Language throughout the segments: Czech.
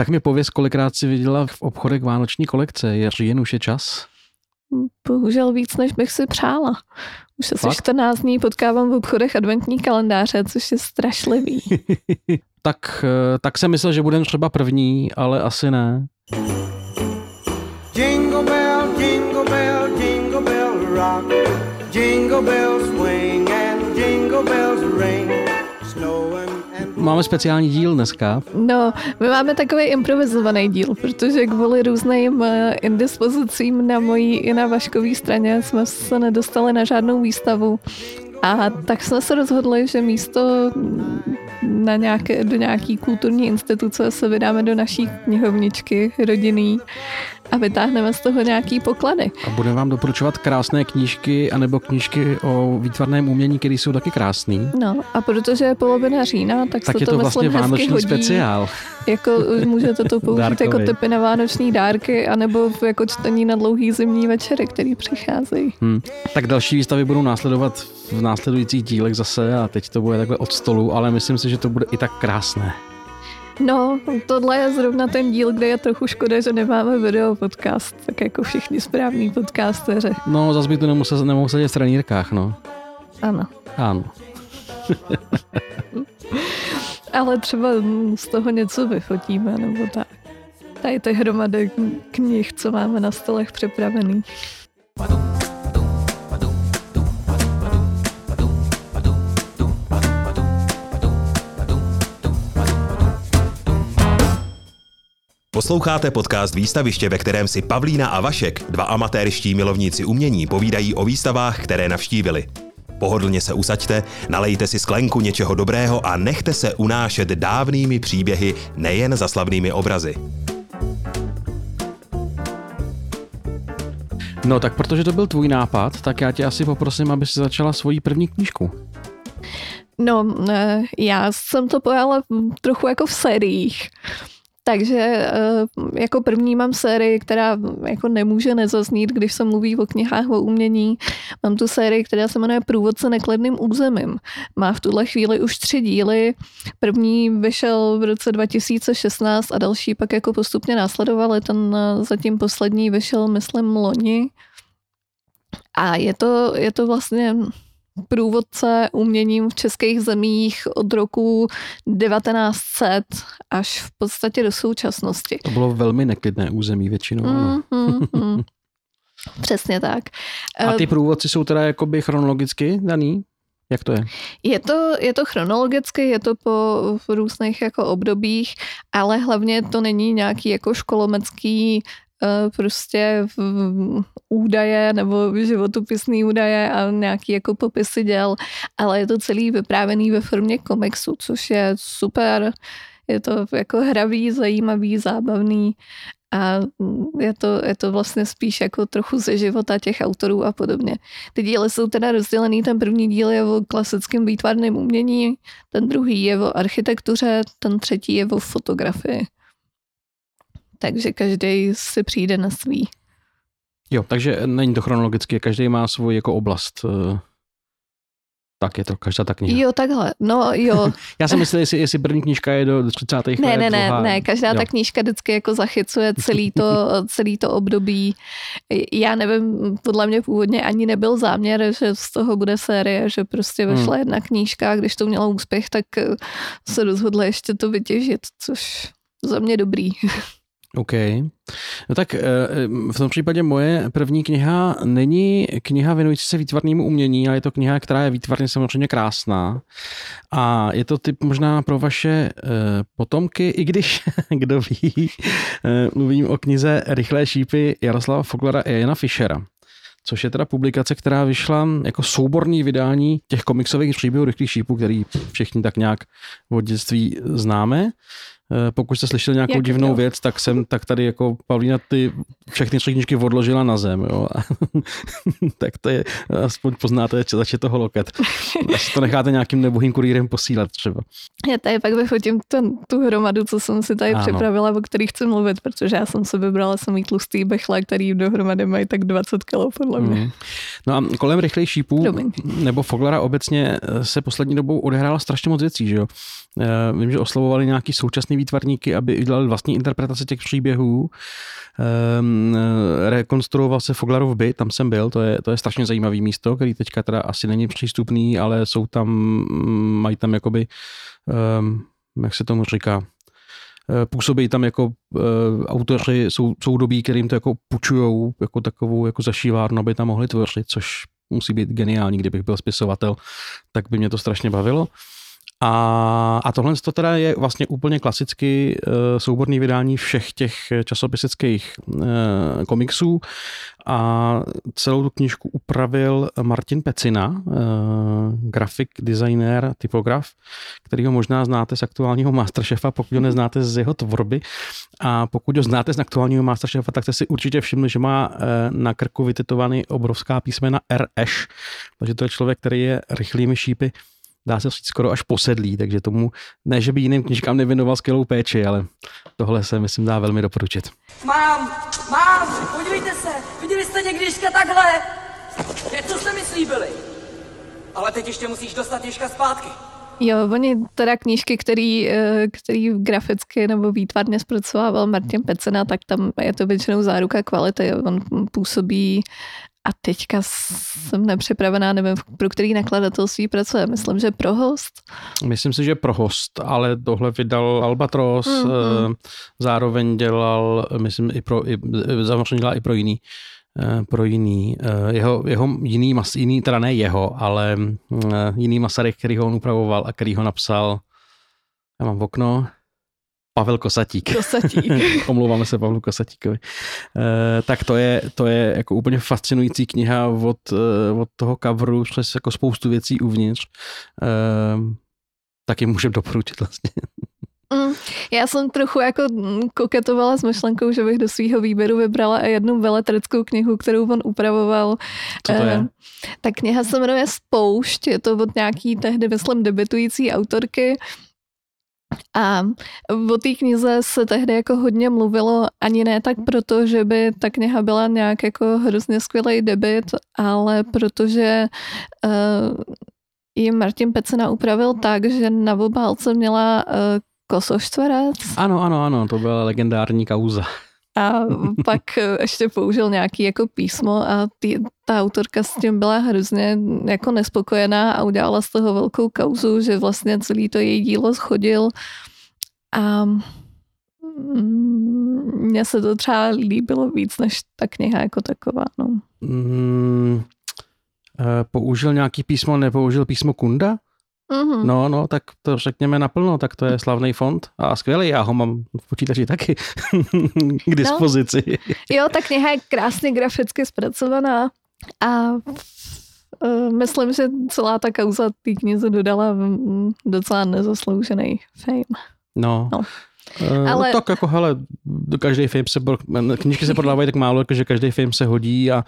Tak mi pověz, kolikrát si viděla v obchodech vánoční kolekce. Je jen už je čas? Bohužel víc, než bych si přála. Už asi 14 dní potkávám v obchodech adventní kalendáře, což je strašlivý. tak, eh, tak jsem myslel, že budeme třeba první, ale asi ne. Jingle bell, jingle bell, jingle bell rock. Jingle bells swing Máme speciální díl dneska. No, my máme takový improvizovaný díl, protože kvůli různým eh, indispozicím na mojí i na Vaškové straně jsme se nedostali na žádnou výstavu. A tak jsme se rozhodli, že místo na nějaké, do nějaký kulturní instituce se vydáme do naší knihovničky rodinný a vytáhneme z toho nějaký poklady. A budeme vám doporučovat krásné knížky anebo knížky o výtvarném umění, které jsou taky krásné. No a protože je polovina října, tak, tak se je to, to vlastně myslím, vánoční hodí. speciál. Jako můžete to použít jako typy na vánoční dárky, anebo jako čtení na dlouhý zimní večery, který přicházejí. Hmm. Tak další výstavy budou následovat v následujících dílech zase a teď to bude takhle od stolu, ale myslím si, že to bude i tak krásné. No, tohle je zrovna ten díl, kde je trochu škoda, že nemáme video podcast, tak jako všichni správní podcasteři. No, zase by to nemusel, nemohl sedět v trenírkách, no. Ano. Ano. Ale třeba z toho něco vyfotíme, nebo tak. Tady ty hromady knih, co máme na stolech připravený. Posloucháte podcast Výstaviště, ve kterém si Pavlína a Vašek, dva amatérští milovníci umění, povídají o výstavách, které navštívili. Pohodlně se usaďte, nalejte si sklenku něčeho dobrého a nechte se unášet dávnými příběhy, nejen za slavnými obrazy. No tak protože to byl tvůj nápad, tak já tě asi poprosím, aby si začala svoji první knížku. No, eh, já jsem to pojala trochu jako v sériích. Takže eh, jako první mám sérii, která jako nemůže nezaznít, když se mluví o knihách o umění. Mám tu sérii, která se jmenuje Průvodce nekladným územím. Má v tuhle chvíli už tři díly. První vyšel v roce 2016 a další pak jako postupně následovaly. Ten eh, zatím poslední vyšel, myslím, loni. A je to, je to vlastně průvodce uměním v českých zemích od roku 1900 až v podstatě do současnosti. To bylo velmi neklidné území většinou. Mm, mm, mm. Přesně tak. A ty průvodci jsou teda jakoby chronologicky daný? Jak to je? Je to, je to chronologicky, je to po různých jako obdobích, ale hlavně to není nějaký jako školomecký prostě údaje nebo životopisný údaje a nějaký jako popisy děl, ale je to celý vyprávěný ve formě komiksu, což je super. Je to jako hravý, zajímavý, zábavný a je to, je to vlastně spíš jako trochu ze života těch autorů a podobně. Ty díly jsou teda rozdělený, ten první díl je o klasickém výtvarném umění, ten druhý je o architektuře, ten třetí je o fotografii takže každý si přijde na svý. Jo, takže není to chronologicky, každý má svou jako oblast. Eh, tak je to, každá ta kniha. Jo, takhle, no jo. Já jsem myslel, jestli, jestli první knížka je do 30. let. Ne, ne, ne, ne, každá jo. ta knížka vždycky jako zachycuje celý to, celý to období. Já nevím, podle mě původně ani nebyl záměr, že z toho bude série, že prostě vyšla hmm. jedna knížka a když to mělo úspěch, tak se rozhodla ještě to vytěžit, což za mě dobrý. OK. No tak eh, v tom případě moje první kniha není kniha věnující se výtvarnému umění, ale je to kniha, která je výtvarně samozřejmě krásná. A je to typ možná pro vaše eh, potomky, i když, kdo ví, eh, mluvím o knize Rychlé šípy Jaroslava Foglera a Jana Fischera což je teda publikace, která vyšla jako souborný vydání těch komiksových příběhů rychlých šípů, který všichni tak nějak od dětství známe. Eh, pokud jste slyšeli nějakou Jak divnou to? věc, tak jsem, tak tady jako Pavlína ty všechny tři knížky odložila na zem, jo. tak to je, aspoň poznáte, zač je toho loket. Až to necháte nějakým nebohým kurýrem posílat třeba. Já tady pak vyfotím ten, tu hromadu, co jsem si tady ano. připravila, o který chci mluvit, protože já jsem se vybrala samý tlustý bechle, který dohromady mají tak 20 kg podle mě. Mm. No a kolem rychlejší šípů, nebo Foglera obecně se poslední dobou odehrála strašně moc věcí, že jo. Eh, vím, že oslovovali nějaký současný výtvarníky, aby udělali vlastní interpretace těch příběhů. Um, rekonstruoval se Foglarov byt, tam jsem byl, to je, to je strašně zajímavý místo, který teďka teda asi není přístupný, ale jsou tam, mm, mají tam jakoby, um, jak se tomu říká, eh, působí tam jako uh, autoři sou, soudobí, kterým to jako pučujou jako takovou jako zašívárnu, aby tam mohli tvořit, což musí být geniální, kdybych byl spisovatel, tak by mě to strašně bavilo. A, a tohle to teda je vlastně úplně klasicky uh, souborný vydání všech těch časopisických uh, komiksů a celou tu knižku upravil Martin Pecina, uh, grafik, designer, typograf, kterýho možná znáte z aktuálního Masterchefa, pokud ho neznáte z jeho tvorby. A pokud ho znáte z aktuálního Masterchefa, tak jste si určitě všimli, že má uh, na krku vytetovaný obrovská písmena RŠ, takže to je člověk, který je rychlými šípy dá se říct, skoro až posedlý, takže tomu, ne, že by jiným knižkám nevěnoval skvělou péči, ale tohle se, myslím, dá velmi doporučit. Mám, mám, podívejte se, viděli jste někdy Ježka takhle? Co jste mi slíbili? Ale teď ještě musíš dostat Ježka zpátky. Jo, oni teda knížky, který, eh, který graficky nebo výtvarně zpracovával Martin Pecena, tak tam je to většinou záruka kvality. On působí a teďka jsem nepřipravená, nevím, pro který nakladatelství pracuje. Myslím, že pro host. Myslím si, že pro host, ale tohle vydal Albatros, mm-hmm. zároveň dělal, myslím, i pro, i, samozřejmě dělal i pro jiný pro jiný, jeho, jeho jiný, mas, jiný, teda ne jeho, ale jiný Masaryk, který ho on upravoval a který ho napsal, já mám v okno, Pavel Kosatík. Kosatík. Omlouváme se Pavlu Kosatíkovi. E, tak to je, to je jako úplně fascinující kniha od, eh, od toho coveru přes jako spoustu věcí uvnitř. E, taky můžeme doporučit vlastně. Mm, já jsem trochu jako koketovala s myšlenkou, že bych do svého výběru vybrala i jednu veletreckou knihu, kterou on upravoval. Co to je? Ta kniha se jmenuje Spoušť, je to od nějaký tehdy, myslím, debitující autorky. A o té knize se tehdy jako hodně mluvilo, ani ne tak proto, že by ta kniha byla nějak jako hrozně skvělý debit, ale protože uh, ji Martin Pecena upravil tak, že na obálce měla uh, kosoštverec. Ano, ano, ano, to byla legendární kauza a pak ještě použil nějaký jako písmo a tý, ta autorka s tím byla hrozně jako nespokojená a udělala z toho velkou kauzu, že vlastně celý to její dílo schodil a mm, mně se to třeba líbilo víc než ta kniha jako taková. No. Mm, použil nějaký písmo, nepoužil písmo Kunda? Mm-hmm. No, no, tak to řekněme naplno, tak to je slavný fond a skvělý, já ho mám v počítači taky k dispozici. No. Jo, ta kniha je krásně graficky zpracovaná a uh, myslím, že celá ta kauza té knize dodala docela nezasloužený fame. No, no. Uh, ale... No tak jako, hele, každý film se, knižky se prodávají tak málo, že každý film se hodí a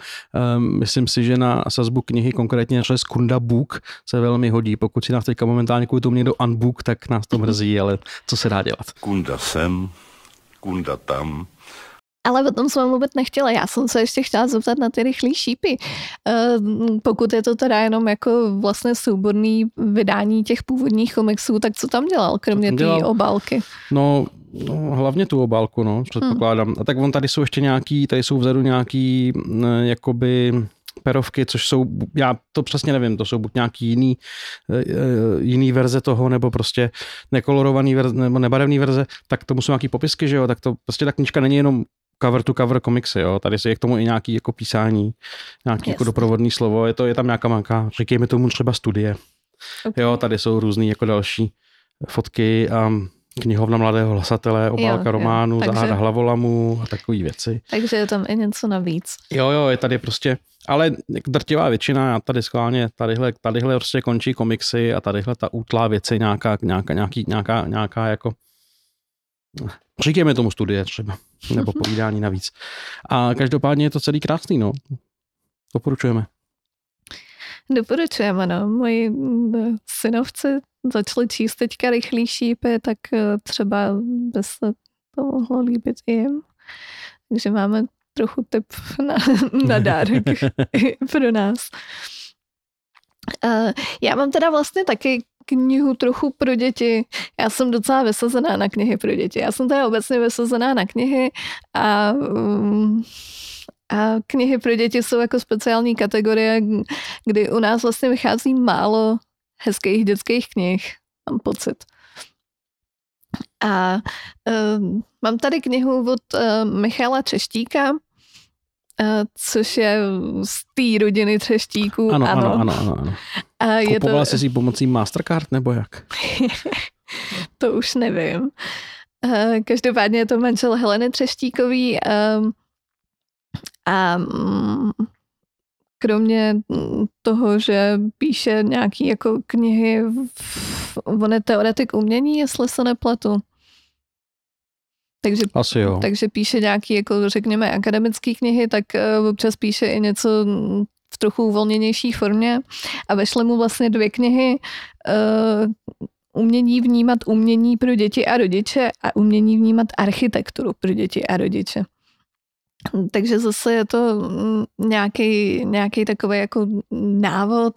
um, myslím si, že na sazbu knihy, konkrétně z Kunda Book, se velmi hodí. Pokud si nás teďka momentálně kvůli tomu někdo unbook, tak nás to mrzí, ale co se dá dělat? Kunda sem, kunda tam, ale o tom jsem mluvit nechtěla. Já jsem se ještě chtěla zeptat na ty rychlé šípy. Eh, pokud je to teda jenom jako vlastně souborný vydání těch původních komiksů, tak co tam dělal, kromě té obálky? No, no, hlavně tu obálku, no, předpokládám. Hmm. A tak on tady jsou ještě nějaký, tady jsou vzadu nějaký, eh, jakoby perovky, což jsou, já to přesně nevím, to jsou buď nějaký jiný, eh, jiný verze toho, nebo prostě nekolorovaný verze, nebo nebarevný verze, tak to jsou nějaký popisky, že jo, tak to prostě ta knižka není jenom cover to cover komiksy, jo. Tady je k tomu i nějaký jako písání, nějaký yes. jako doprovodný slovo, je to, je tam nějaká manka, říkejme tomu třeba studie. Okay. Jo, tady jsou různý jako další fotky a knihovna mladého hlasatele, obálka jo, románu, jo. záhada hlavolamu a takové věci. Takže je tam i něco navíc. Jo, jo, je tady prostě, ale drtivá většina, já tady schválně, tadyhle, tadyhle prostě končí komiksy a tadyhle ta útlá věci nějaká, nějaká, nějaký, nějaká, nějaká jako Říkejme tomu studie třeba, nebo povídání navíc. A každopádně je to celý krásný, no. Doporučujeme. Doporučujeme, no. Moji mm, synovci začali číst teďka rychlý šípy, tak eh, třeba by se to mohlo líbit i jim. Takže máme trochu tip na, na dárek pro nás. Uh, já mám teda vlastně taky knihu trochu pro děti. Já jsem docela vysazená na knihy pro děti. Já jsem teda obecně vysazená na knihy a, um, a knihy pro děti jsou jako speciální kategorie, kdy u nás vlastně vychází málo hezkých dětských knih, mám pocit. A uh, mám tady knihu od uh, Michala Třeštíka, uh, což je z té rodiny Třeštíků. Ano, ano, ano. ano, ano. A je Kupovala to... jsi si pomocí Mastercard nebo jak? to už nevím. Uh, každopádně je to manžel Heleny Třeštíkový uh, a um, kromě toho, že píše nějaký jako knihy, on je teoretik umění, jestli se nepletu. Takže, Asi jo. takže píše nějaký, jako řekněme, akademické knihy, tak uh, občas píše i něco v trochu uvolněnější formě a vešle mu vlastně dvě knihy uh, umění vnímat umění pro děti a rodiče a umění vnímat architekturu pro děti a rodiče. Takže zase je to nějaký, nějaký takový jako návod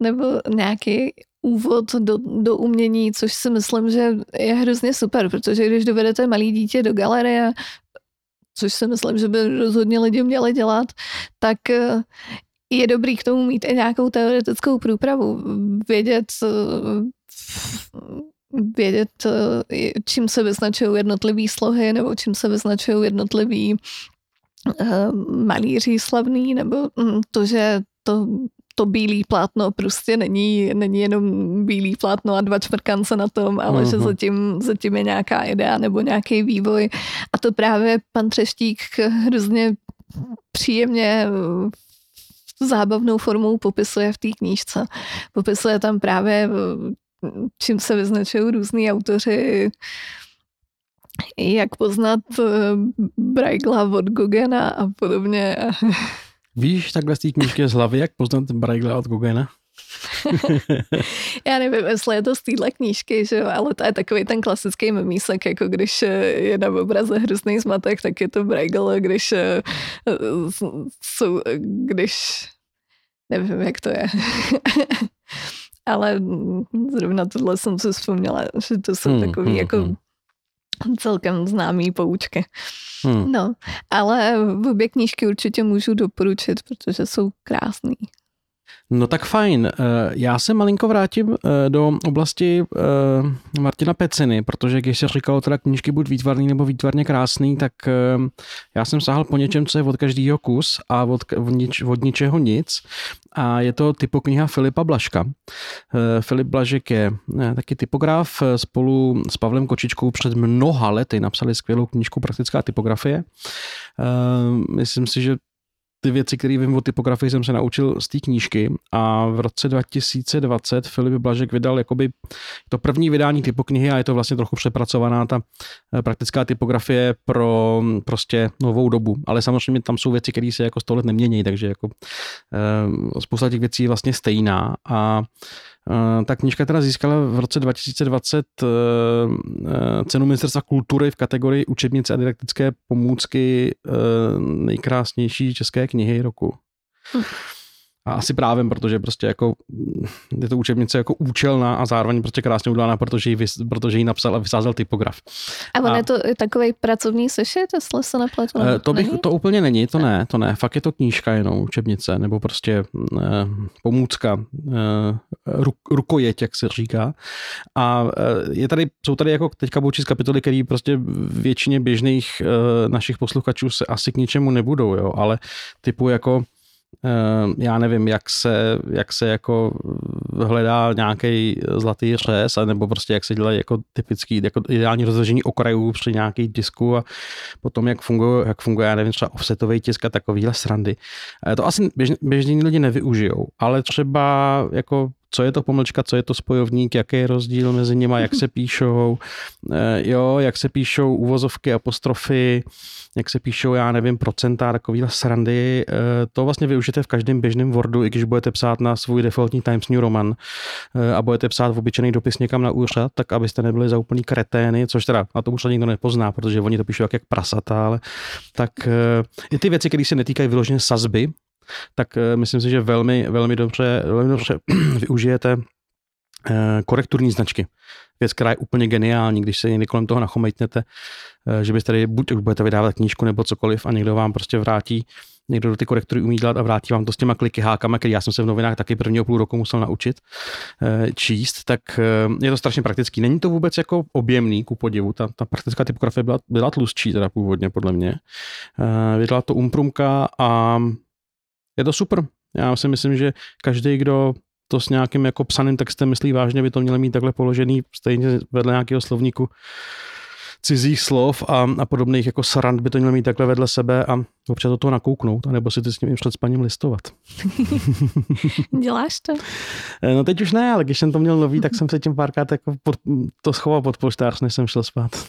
nebo nějaký úvod do, do umění, což si myslím, že je hrozně super, protože když dovedete malý dítě do galerie, což si myslím, že by rozhodně lidi měli dělat, tak eh, je dobrý k tomu mít i nějakou teoretickou průpravu, vědět, eh, vědět, eh, čím se vyznačují jednotlivé slohy nebo čím se vyznačují jednotlivý malíři slavný, nebo hm, to, že to to bílý plátno prostě není, není jenom bílý plátno a dva čmrkance na tom, ale uh-huh. že mhm. zatím, zatím je nějaká idea nebo nějaký vývoj. A to právě pan Třeštík hrozně příjemně zábavnou formou popisuje v té knížce. Popisuje tam právě, čím se vyznačují různý autoři, jak poznat eh, Braigla od Gogena a podobně. Víš takhle z té knížky z hlavy, jak poznat Braigla od Gogena? Já nevím, jestli je to z téhle knížky, že jo, ale to je takový ten klasický memísek, jako když je na obraze hrozný zmatek, tak je to Braigel, když eh, jsou, když nevím, jak to je. ale zrovna tohle jsem si vzpomněla, že to jsou hmm, takový hmm, jako hmm celkem známý poučky. Hmm. No, ale v obě knížky určitě můžu doporučit, protože jsou krásný. No tak fajn. Eh, já se malinko vrátím eh, do oblasti eh, Martina Peciny, protože když se říkalo teda knížky buď výtvarný nebo výtvarně krásný, tak já jsem sahal po něčem, co je od každého kus a od, nič, od ničeho nic. A je to typokniha Filipa Blažka. Filip Blažek je taky typograf. Spolu s Pavlem Kočičkou před mnoha lety napsali skvělou knížku Praktická typografie. Myslím si, že ty věci, které vím o typografii, jsem se naučil z té knížky a v roce 2020 Filip Blažek vydal jakoby to první vydání typoknihy a je to vlastně trochu přepracovaná ta eh, praktická typografie pro mm, prostě novou dobu. Ale samozřejmě tam jsou věci, které se jako sto let nemění, takže jako e, spousta těch věcí je vlastně stejná a Eh, ta knižka teda získala v roce 2020 eh, eh, cenu ministerstva kultury v kategorii učebnice a didaktické pomůcky nejkrásnější české knihy roku. Hm. A asi právě, protože prostě jako je to učebnice jako účelná a zároveň prostě krásně udělaná, protože ji, protože ji napsal a vysázel typograf. A on a, je to takový pracovní sešit, jestli se nepletu? To, bych, to úplně není, to ne, to ne. Fakt je to knížka jenom, učebnice, nebo prostě uh, pomůcka, uh, ruk, rukojeť, jak se říká. A uh, je tady, jsou tady jako teďka bouči z kapitoly, které prostě většině běžných uh, našich posluchačů se asi k ničemu nebudou, jo, ale typu jako já nevím, jak se, jak se jako hledá nějaký zlatý řez, nebo prostě jak se dělají jako typický, jako ideální rozložení okrajů při nějaký disku a potom jak funguje, jak funguje, já nevím, třeba offsetový tisk a takovýhle srandy. Eh, to asi běžní, běžní lidi nevyužijou, ale třeba jako co je to pomlčka, co je to spojovník, jaký je rozdíl mezi nimi, jak se píšou, eh, jo, jak se píšou úvozovky, apostrofy, jak se píšou, já nevím, procenta, takovýhle srandy. Eh, to vlastně využijete v každém běžném Wordu, i když budete psát na svůj defaultní Times New Roman eh, a budete psát v obyčejný dopis někam na úřad, tak abyste nebyli za úplný kretény, což teda na to už nikdo nepozná, protože oni to píšou jak, jak prasata, ale tak i ty věci, které se netýkají vyloženě sazby, tak myslím si, že velmi, velmi dobře, velmi dobře využijete eh, korekturní značky. Věc, která je úplně geniální, když se někdy kolem toho nachomejtnete, eh, že byste tady buď už budete vydávat knížku nebo cokoliv a někdo vám prostě vrátí někdo do ty korektory umí dělat a vrátí vám to s těma kliky hákama, který já jsem se v novinách taky prvního půl roku musel naučit eh, číst, tak eh, je to strašně praktický. Není to vůbec jako objemný, ku podivu, ta, ta praktická typografie byla, byla tlustší teda původně, podle mě. Eh, vydala to Umprumka a je to super. Já si myslím, že každý, kdo to s nějakým jako psaným textem myslí vážně, by to měl mít takhle položený stejně vedle nějakého slovníku cizích slov a, a podobných jako srand by to měl mít takhle vedle sebe a občas do toho nakouknout, anebo si ty s ním před spaním listovat. Děláš to? Eh, no teď už ne, ale když jsem to měl nový, tak jsem se tím párkrát jako pod, to schoval pod polštář, než jsem šel spát.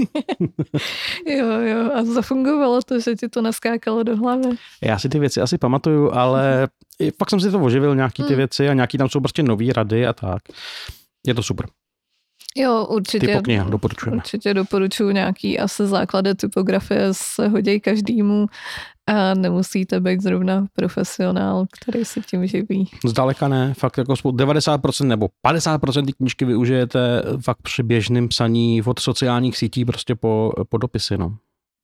jo, jo, a zafungovalo to, že ti to naskákalo do hlavy. Já si ty věci asi pamatuju, ale pak jsem si to oživil, nějaký ty hmm. věci a nějaký tam jsou prostě nové rady a tak. Je to super. Jo, určitě. Typokniha, doporučujeme. Určitě doporučuji nějaký asi základy typografie se hodí každému a nemusíte být zrovna profesionál, který se tím živí. Zdaleka ne, fakt jako 90% nebo 50% ty knížky využijete fakt při běžném psaní od sociálních sítí prostě po, po dopisy, no.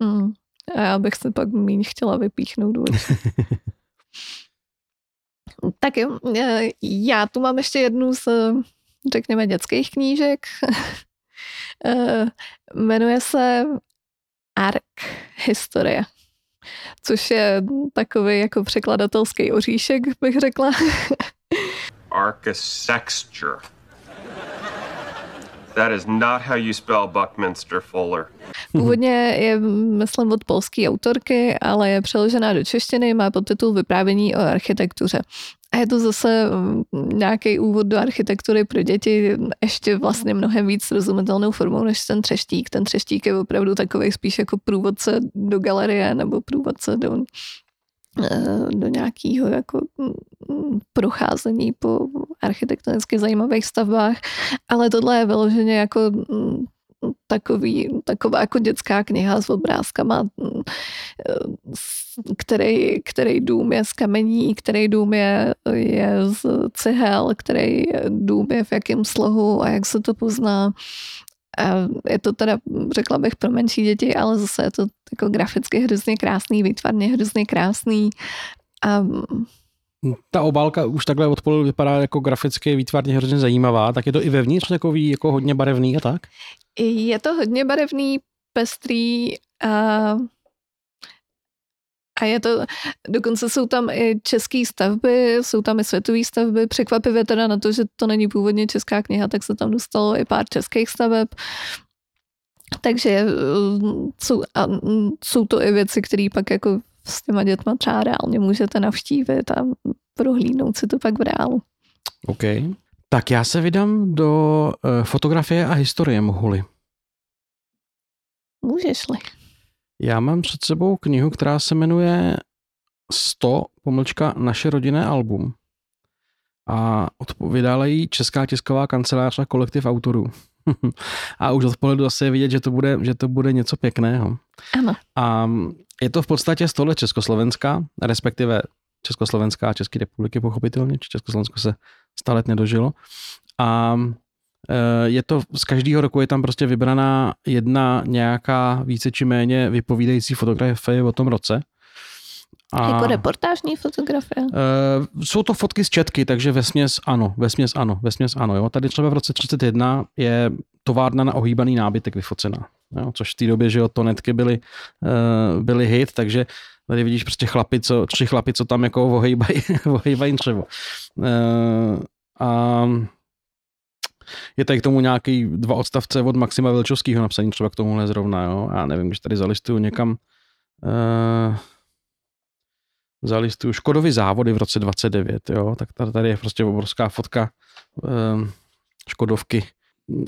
Mm. A já bych se pak méně chtěla vypíchnout. tak jo, e, já tu mám ještě jednu z řekněme, dětských knížek. Eh, jmenuje se Ark historie, což je takový jako překladatelský oříšek, bych řekla. Architecture. That is not how you spell Buckminster Fuller. Původně je, myslím, od polské autorky, ale je přeložená do češtiny, má podtitul Vyprávění o architektuře. A je to zase mm, nějaký úvod do architektury pro děti, ještě vlastně mnohem víc srozumitelnou formou než ten třeštík. Ten třeštík je opravdu takový spíš jako průvodce do galerie nebo průvodce do, eh, do nějakého jako mm, procházení po architektonicky zajímavých stavbách, ale tohle je vyloženě jako mm, takový, taková jako dětská kniha s obrázkama, mm, který, který dům je z kamení, který dům je, je z cihel, který dům je v jakém slohu a jak se to pozná. A je to teda, řekla bych, pro menší děti, ale zase je to jako graficky hrozně krásný, výtvarně hrozně krásný. A ta obálka už takhle od vypadá jako graficky výtvarně hrozně zajímavá, tak je to i vevnitř takový jako hodně barevný a tak? Je to hodně barevný, pestrý a, a je to, dokonce jsou tam i české stavby, jsou tam i světové stavby, překvapivě teda na to, že to není původně česká kniha, tak se tam dostalo i pár českých staveb. Takže jsou, a jsou to i věci, které pak jako s těma dětma třeba reálně můžete navštívit a prohlídnout si to pak v reálu. OK. Tak já se vydám do uh, fotografie a historie, mohli. Můžeš-li. Já mám před sebou knihu, která se jmenuje 100 pomlčka naše rodinné album. A odpovídají Česká tisková kancelář a kolektiv autorů. a už od pohledu zase je vidět, že to bude, že to bude něco pěkného. Ano. A je to v podstatě stole Československa, respektive Československá a České republiky pochopitelně, či Československo se stále nedožilo. A e, je to, z každého roku je tam prostě vybraná jedna nějaká více či méně vypovídající fotografie o tom roce. A, jako reportážní fotografie? Uh, jsou to fotky z četky, takže ve směs ano, ve směs ano, ve směs ano. Jo. Tady třeba v roce 31 je továrna na ohýbaný nábytek vyfocená, jo, což v té době, že jo, tonetky byly, uh, byly hit, takže tady vidíš prostě chlapi, co, tři chlapi, co tam jako ohejbají, ohejbají třeba. Uh, a je tady k tomu nějaký dva odstavce od Maxima Vilčovského napsaný třeba k tomuhle zrovna, jo. Já nevím, když tady zalistuju někam uh, zalistuju Škodovy závody v roce 29, jo, tak tady je prostě obrovská fotka uh, Škodovky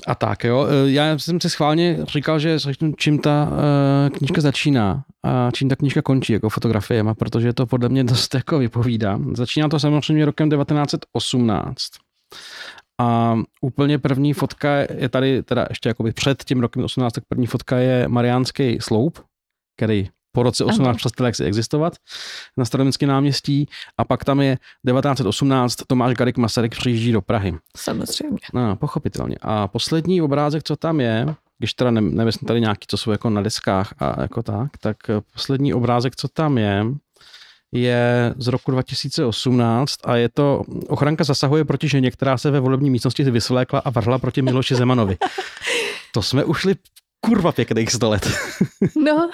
a tak, jo. Eh, já jsem si schválně říkal, že řeknu, čím ta uh, knížka začíná a čím ta knížka končí, jako fotografiema, protože to podle mě dost jako vypovídá. Začíná to samozřejmě rokem 1918. A úplně první fotka je tady, teda ještě jakoby před tím rokem 18, tak první fotka je Mariánský sloup, který po roce 18 Ano. přestal jaksi existovat na Staroměstském náměstí a pak tam je 1918 Tomáš Garik Masaryk přijíždí do Prahy. Samozřejmě. No, pochopitelně. A poslední obrázek, co tam je, když teda ne, nemyslím tady nějaký, co jsou jako na deskách a jako tak, tak eh, poslední obrázek, co tam je, je z roku 2018 a je to ochranka zasahuje proti ženě, která se ve volební místnosti vysvlékla a vrhla proti Miloši Zemanovi. To jsme ušli kurva pěkných 100 let. No,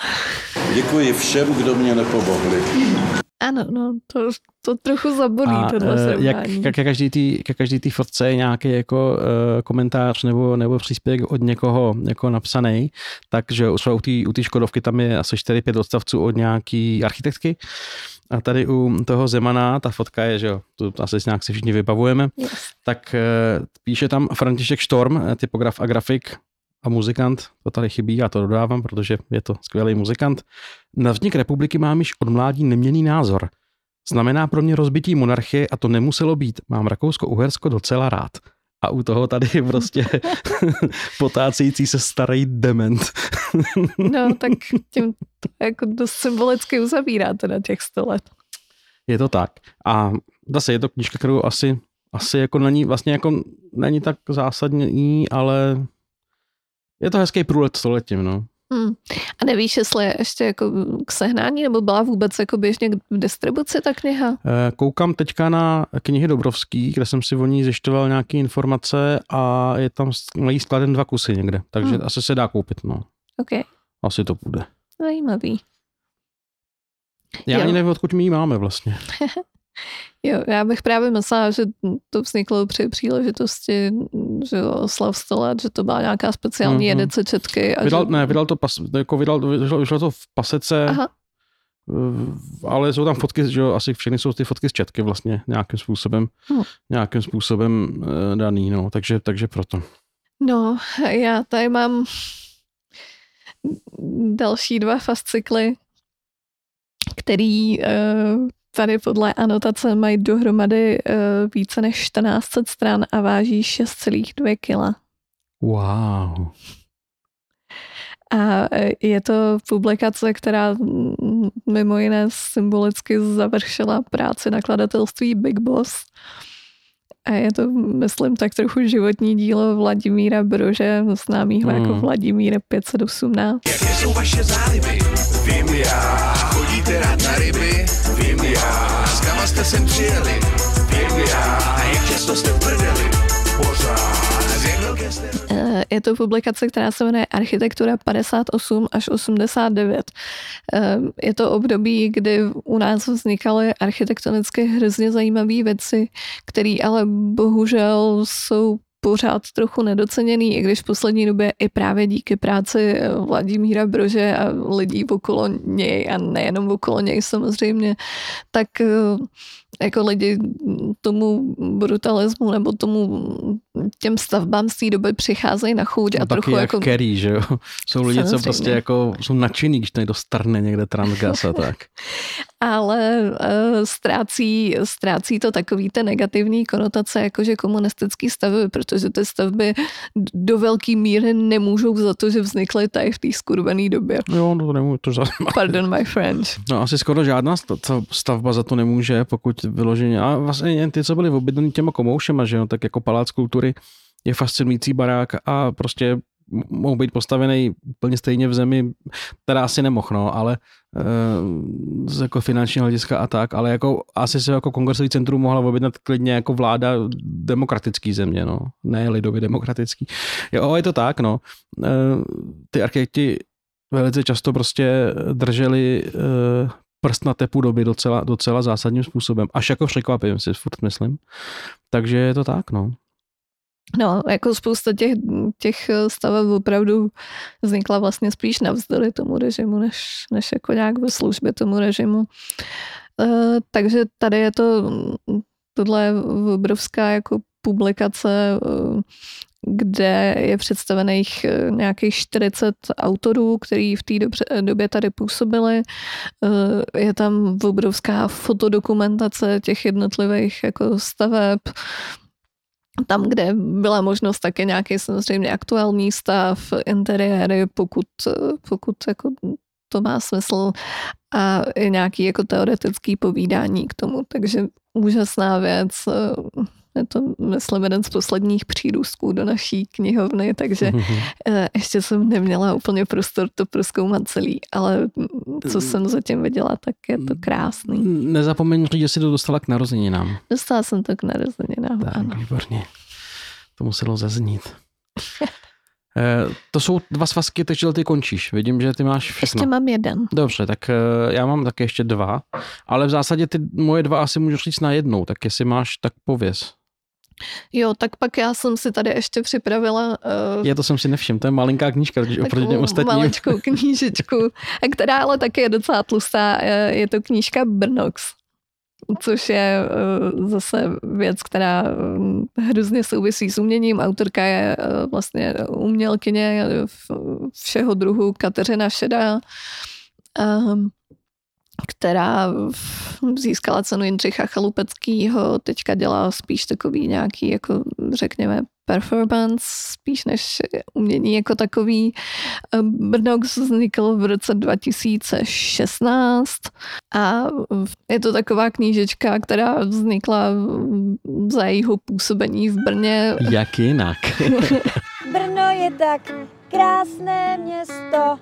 Děkuji všem, kdo mě nepomohli. ano, no, to, to trochu zabolí, A tohle eh, jak, srovnání. jak, jak každý tý, ke každý tý fotce je nějaký jako uh, komentář nebo, nebo příspěvek od někoho jako napsaný, takže u té u tý Škodovky tam je asi 4-5 odstavců od nějaký architektky a tady u toho Zemana, ta fotka je, že jo, tu asi nějak si všichni vybavujeme, Yes. tak uh, píše tam František Štorm, typograf a grafik a muzikant, to tady chybí, já to dodávám, protože je to skvělý muzikant. Na vznik republiky mám již od mládí neměný názor. Znamená pro mě rozbití monarchie a to nemuselo být. Mám Rakousko-Uhersko docela rád. A u toho tady je prostě potácející se starý dement. No, tak tím to jako dost symbolicky uzavírá teda těch 100 let. Je to tak. A zase je to knížka, kterou asi, asi jako není, vlastně jako není tak zásadní, ale je to hezký průlet stoletím, no. Hmm. A nevíš, jestli je ještě jako k sehnání, nebo byla vůbec jako běžně k distribuci ta kniha? Eh, Koukám teďka na knihy Dobrovský, kde jsem si o ní zjišťoval nějaké informace a je tam mají skladen dva kusy někde, takže Hmm. asi se dá koupit, no. OK, Asi to bude. zajímavý. Já Jo. ani nevím, odkud my ji máme vlastně. Jo, já bych právě myslela, že to vzniklo při příležitosti že oslav 100 let, že to byla nějaká speciální Mhm. mm-hmm. edice četky. A Vydal, že... ne, vydal to, pas, jako vydal, vyšlo, vyšlo to v pasece, Aha, ale jsou tam fotky, že jo, asi všechny jsou ty fotky z četky vlastně nějakým způsobem, Hmm. nějakým způsobem eh, daný, no, takže, takže proto. no, já tady mám další dva fascykly, který eh, tady podle anotace mají dohromady eh, více než 1400 stran a váží 6,2 kg. Wow. A e, je to publikace, která mimo jiné symbolicky završila práci nakladatelství Big Boss. A je to, myslím, tak trochu životní dílo Vladimíra Brože, známýho Hmm. jako Vladimír 518. Jaké jsou vaše záliby? Vím já. Chodíte rád na ryby? Vím já. S kama jste sem přijeli? Vím já. A jak často jste prdeli? Pořád. Eh, Je to publikace, která se jmenuje Architektura 58 až 89. Eh, Je to období, kdy u nás vznikaly architektonicky hrozně zajímavé věci, které ale bohužel jsou pořád trochu nedoceněný, i když v poslední době i právě díky práci eh, Vladimíra Brože a lidí okolo něj a nejenom okolo něj samozřejmě, tak eh, jako lidi tomu brutalismu nebo tomu těm stavbám z té doby přicházejí na chuť a No, trochu taky jak jako... Kerry, že jo. Jsou lidi, co Samozřejmě. prostě jako jsou nadšený, když někdo starne někde transgas a tak. ale uh, ztrácí, ztrácí to takový ten negativní konotace, jakože komunistický stavby, protože ty stavby do velké míry nemůžou za to, že vznikly tady v té skurvené době. Jo, no to nemůžu, to za... Pardon my French. No asi skoro žádná sta- ta stavba za to nemůže, pokud vyloženě, a vlastně jen ty, co byly obydlený těma komoušema, že jo, tak jako palác kultury je fascinující barák a prostě m- mohou být postavený úplně stejně v zemi, teda asi nemohl, no, ale e, z jako finančního hlediska a tak, ale jako asi se jako kongresový centrum mohla objednat klidně jako vláda demokratický země, no, ne lidově demokratický. Jo, je to tak, no. E, ty architekti velice často prostě drželi e, prst na tepu doby docela, docela zásadním způsobem. Až jako překvapím si, furt myslím. Takže je to tak, no. No, jako spousta těch, těch staveb opravdu vznikla vlastně spíš navzdory tomu režimu, než, než jako nějak ve službě tomu režimu. E, takže tady je to, tohle je obrovská jako publikace, e, kde je představených e, nějakých 40 autorů, kteří v té dobře- době tady působili. E, Je tam obrovská fotodokumentace těch jednotlivých jako staveb, tam, kde byla možnost také nějaký samozřejmě aktuální stav, interiéry, pokud, pokud jako to má smysl a nějaký jako teoretický povídání k tomu, takže úžasná věc. Je to, myslím, jeden z posledních přírůstků do naší knihovny, takže eh, ještě jsem neměla úplně prostor to proskoumat celý, ale co jsem zatím viděla, tak je to krásný. Nezapomeň říct, že jsi to dostala k narozeninám. Dostala jsem to k narozeninám, Tak, ano. výborně. To muselo zaznít. Eh, to jsou dva svazky, takže ty končíš. Vidím, že ty máš všechno. Ještě mám jeden. Dobře, tak eh, já mám také ještě dva, ale v zásadě ty moje dva asi můžu říct na jednou, tak jestli máš, tak pověz. Jo, tak pak já jsem si tady ještě připravila uh, Je to jsem si nevšiml, to je malinká knížka, totiž oproti těm ostatním. maličkou knížičku, a která ale taky je docela tlustá. Je je to knížka Brnox, což je eh, zase věc, která eh, hrozně souvisí s uměním. Autorka je eh, vlastně umělkyně všeho druhu Kateřina Šedá, ehm, která získala cenu Jindřicha Chalupeckýho, teďka dělá spíš takový nějaký, jako řekněme, performance, spíš než umění jako takový. Brnox vznikl v roce 2016 a je to taková knížečka, která vznikla za jejího působení v Brně. Jak jinak? Brno je tak krásné město,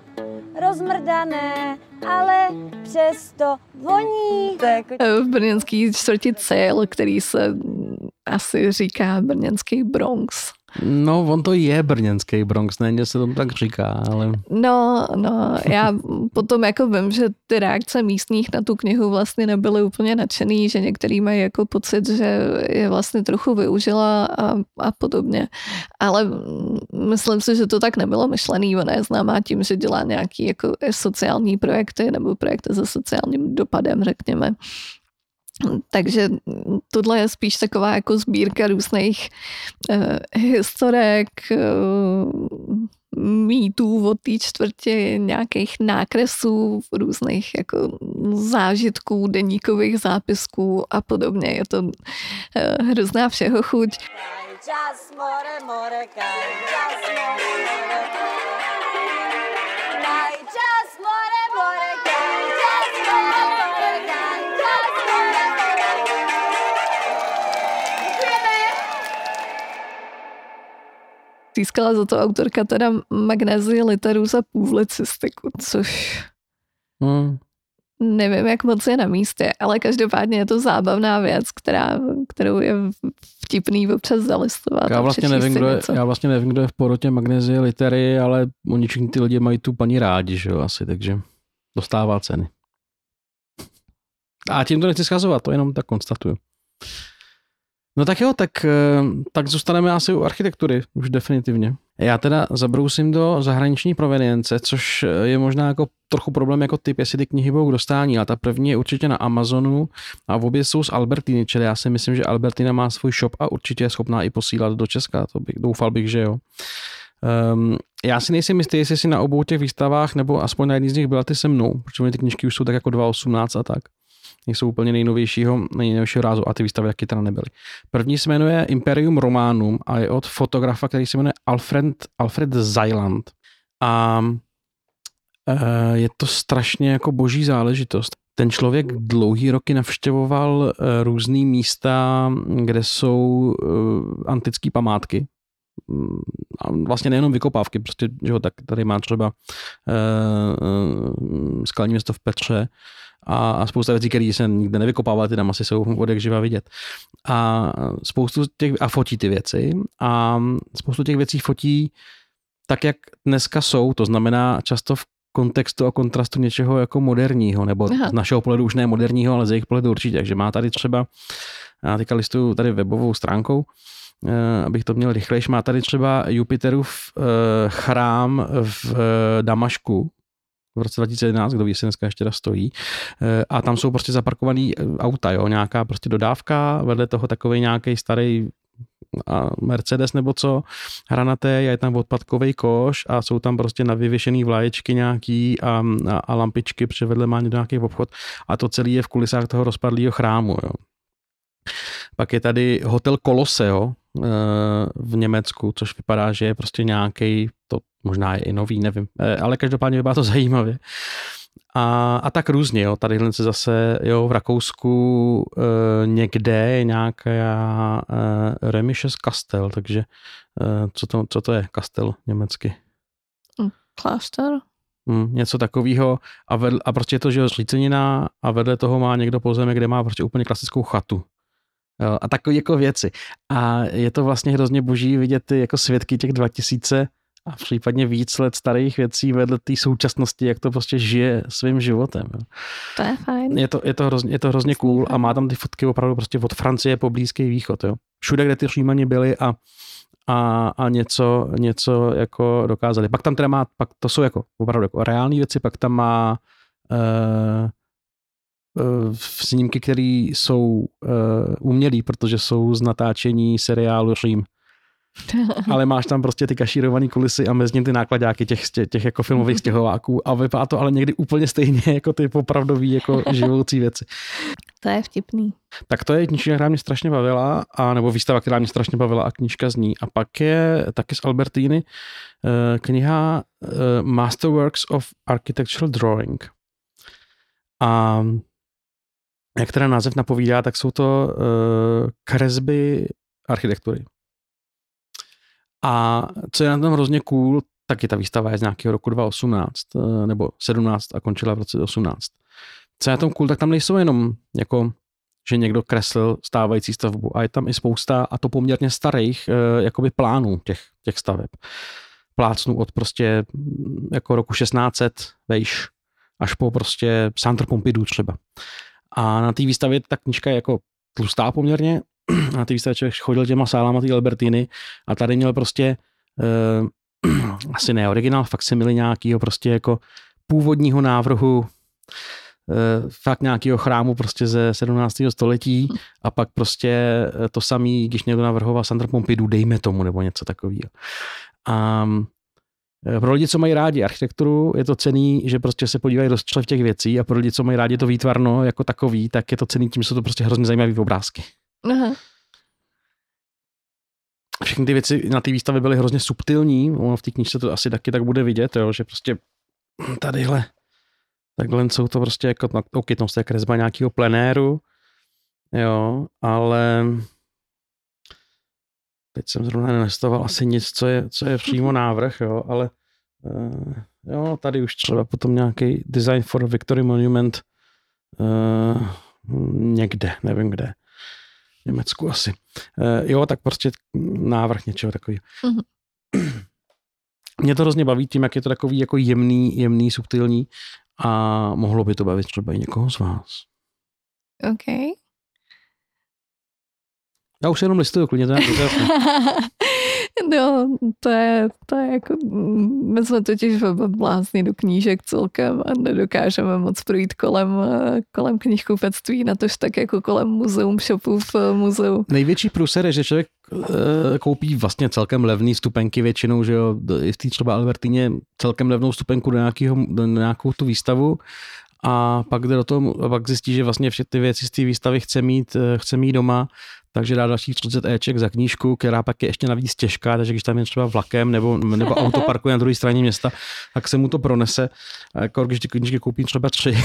rozmrdané, ale přesto voní. To je jako v brněnský čtvrti Cel, který se asi říká brněnský Bronx. No, on to je brněnský Bronx, ne, mně se to tak říká, ale No, no, já potom jako vím, že ty reakce místních na tu knihu vlastně nebyly úplně nadšený, že některý mají jako pocit, že je vlastně trochu využila a, a podobně. Ale myslím si, že to tak nebylo myšlený. Ona je známá tím, že dělá nějaký jako sociální projekty nebo projekty se sociálním dopadem, řekněme. Takže tohle je spíš taková jako sbírka různých eh, historek, eh, mýtů od té čtvrti, nějakých nákresů, různých jako zážitků, deníkových zápisků a podobně. Je to eh, hrozná všeho chuť. more, more, more, Získala za to autorka teda magnézii literu za publicistiku, což hm, nevím, jak moc je na místě, ale každopádně je to zábavná věc, která, kterou je vtipný občas zalistovat. já vlastně, nevím, kdo je, něco. já vlastně nevím, kdo je v porotě magnézie litery, ale oni všichni ty lidi mají tu paní rádi, že jo, asi, takže dostává ceny. A tím to nechci schazovat, to jenom tak konstatuju. No tak jo, tak, eh, tak zůstaneme asi u architektury, už definitivně. Já teda zabrousím do zahraniční provenience, což je možná jako trochu problém jako typ, jestli ty knihy budou k dostání, ale ta první je určitě na Amazonu a v obě jsou z Albertiny, čili já si myslím, že Albertina má svůj shop a určitě je schopná i posílat do Česka, to bych, doufal bych, že jo. Um, já si nejsem jistý, jestli si na obou těch výstavách, nebo aspoň na jedný z nich byla ty se mnou, protože ty knižky už jsou tak jako 2.18 a tak. Nejsou úplně nejnovějšího, nejnovějšího rázu a ty výstavy taky teda nebyly. První se jmenuje Imperium Romanum a je od fotografa, který se jmenuje Alfred, Alfred Zeiland. A e, je to strašně jako boží záležitost. Ten člověk dlouhý roky navštěvoval e, různé místa, kde jsou e, antické památky. A vlastně nejenom vykopávky, prostě, že ho tak tady má třeba e, e, skalní město v Petře a, a spousta věcí, které se nikde nevykopávaly, ty tam asi jsou od jak živa vidět. A spoustu těch, a fotí ty věci a spoustu těch věcí fotí tak, jak dneska jsou, to znamená často v kontextu a kontrastu něčeho jako moderního, nebo Aha. z našeho pohledu už ne moderního, ale z jejich pohledu určitě. Takže má tady třeba, já teďka listuju tady webovou stránkou, abych to měl rychlejš, má tady třeba Jupiterův eh, chrám v eh, Damašku, v roce 2011, kdo ví, jestli dneska ještě stojí. Eh, A tam jsou prostě zaparkovaný eh, auta, jo, nějaká prostě dodávka, vedle toho takový nějaký starý a Mercedes nebo co, hranaté, je tam odpadkový koš a jsou tam prostě na vyvěšený vlaječky nějaký a, a, a lampičky, protože vedle má nějaký obchod a to celé je v kulisách toho rozpadlého chrámu. Jo. Pak je tady hotel Koloseo eh, v Německu, což vypadá, že je prostě nějaký, to možná je i nový, nevím, eh, ale každopádně vypadá to zajímavě. A, a tak různě, jo. Tady se zase, jo, v Rakousku e, někde je nějaká e, Remisches Kastel, takže e, co, to, co to je kastel německy? Klášter? Hmm, něco takového a, a prostě je to, že jo, a vedle toho má někdo pozemek, kde má prostě úplně klasickou chatu. Jo, a takové jako věci. A je to vlastně hrozně boží vidět ty jako svědky těch 2000 a případně víc let starých věcí vedle té současnosti, jak to prostě žije svým životem. Jo. To je fajn. Je to, je to, hrozně, je to hrozně cool a má tam ty fotky opravdu prostě od Francie po Blízký východ. Jo. Všude, kde ty Římani byli a, a, a něco, něco jako dokázali. Pak tam teda má, pak to jsou jako opravdu jako reální věci, pak tam má uh, snímky, které jsou uh, umělý, protože jsou z natáčení seriálu Řím. ale máš tam prostě ty kašírované kulisy a mezi ním ty nákladáky těch, těch, těch jako filmových stěhováků a vypadá to ale někdy úplně stejně jako ty popravdový jako živoucí věci. To je vtipný. Tak to je knížka, která mě strašně bavila, a nebo výstava, která mě strašně bavila a knížka z ní. A pak je taky z Albertíny eh, kniha eh, Masterworks of Architectural Drawing. A jak teda název napovídá, tak jsou to uh, kresby architektury. A co je na tom hrozně cool, tak je ta výstava je z nějakého roku 2018 eh, nebo 17 a končila v roce 18. Co je na tom cool, tak tam nejsou jenom jako že někdo kreslil stávající stavbu a je tam i spousta a to poměrně starých eh, jakoby plánů těch, těch staveb. Plácnu od prostě jako roku 1600 vejš až po prostě Centre Pompidou třeba. A na té výstavě ta knížka je jako tlustá poměrně na ty výstavě člověk chodil těma sálama ty Albertiny a tady měl prostě uh, asi ne originál, fakt se měli nějakýho prostě jako původního návrhu uh, fakt nějakého chrámu prostě ze 17. století a pak prostě to samý, když někdo navrhoval Sandra Pompidou, dejme tomu, nebo něco takového. A pro lidi, co mají rádi architekturu, je to cený, že prostě se podívají do v těch věcí a pro lidi, co mají rádi to výtvarno jako takový, tak je to cený tím, že jsou to prostě hrozně zajímavé obrázky. Aha. Všechny ty věci na té výstavě byly hrozně subtilní, ono v té knižce to asi taky tak bude vidět, jo, že prostě tadyhle takhle jsou to prostě jako, no, OK, tam je kresba nějakého plenéru, jo, ale teď jsem zrovna nenestoval asi nic, co je, co je přímo návrh, jo, ale uh, jo, tady už třeba potom nějaký design for Victory Monument uh, někde, nevím kde. Německu asi. Uh, jo, tak prostě návrh něčeho takového. Mm-hmm. Mě to hrozně baví tím, jak je to takový jako jemný, jemný, subtilní a mohlo by to bavit třeba i někoho z vás. OK. Já už jenom listuju, klidně to No, to je, to je jako, my jsme totiž blázni do knížek celkem a nedokážeme moc projít kolem, kolem knihkupectví, na tož tak jako kolem muzeum shopů v muzeu. Největší průser je, že člověk e, koupí vlastně celkem levný stupenky většinou, že jo, i v té třeba Albertině celkem levnou stupenku do, nějakého, do nějakou tu výstavu a pak jde do toho, pak zjistí, že vlastně všechny ty věci z té výstavy chce mít, eh, chce mít doma, takže dá dalších 30 Eček za knížku, která pak je ještě navíc těžká, takže když tam je třeba vlakem nebo, nebo auto parkuje na druhé straně města, tak se mu to pronese. A jako když ty knížky koupí třeba tři.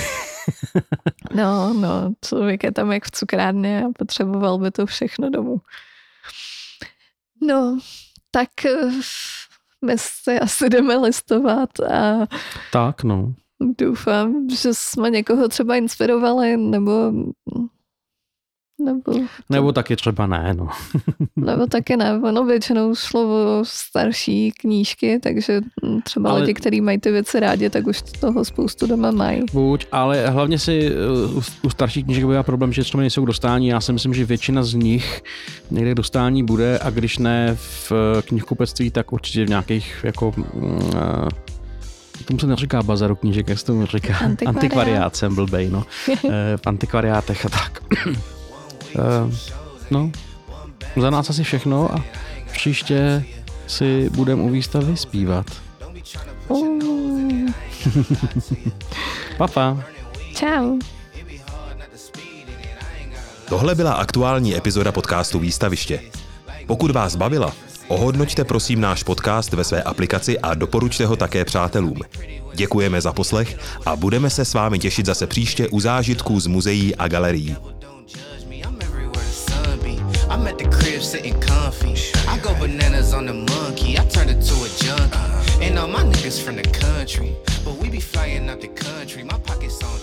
no, no, člověk je tam jak v cukrárně a potřeboval by to všechno domů. No, tak eh, my se asi jdeme listovat a tak, no. Doufám, že jsme někoho třeba inspirovali, nebo nebo, nebo taky třeba ne, no. nebo taky ne, ono většinou šlo o starší knížky, takže třeba ale, lidi, kteří mají ty věci rádi, tak už toho spoustu doma mají. Buď, ale hlavně si u, u starších knížek bývá problém, že třeba nejsou k dostání. Já si myslím, že většina z nich někde dostání bude a když ne v knihkupectví, tak určitě v nějakých jako uh, tomu se neříká bazaru knížek, jak se tomu říká? Antikvariát. Antikvariát jsem blbej, no. v antikvariátech a tak. Uh, no, za nás asi všechno a příště si budeme u výstavy zpívat. Uh. Papa. Čau. Tohle byla aktuální epizoda podcastu Výstaviště. Pokud vás bavila, ohodnoťte prosím náš podcast ve své aplikaci a doporučte ho také přátelům. Děkujeme za poslech a budeme se s vámi těšit zase příště u zážitků z muzeí a galerií. I'm at the crib sitting comfy. I go bananas on the monkey. I turned it to a junkie. And all my niggas from the country. But we be flying out the country. My pockets on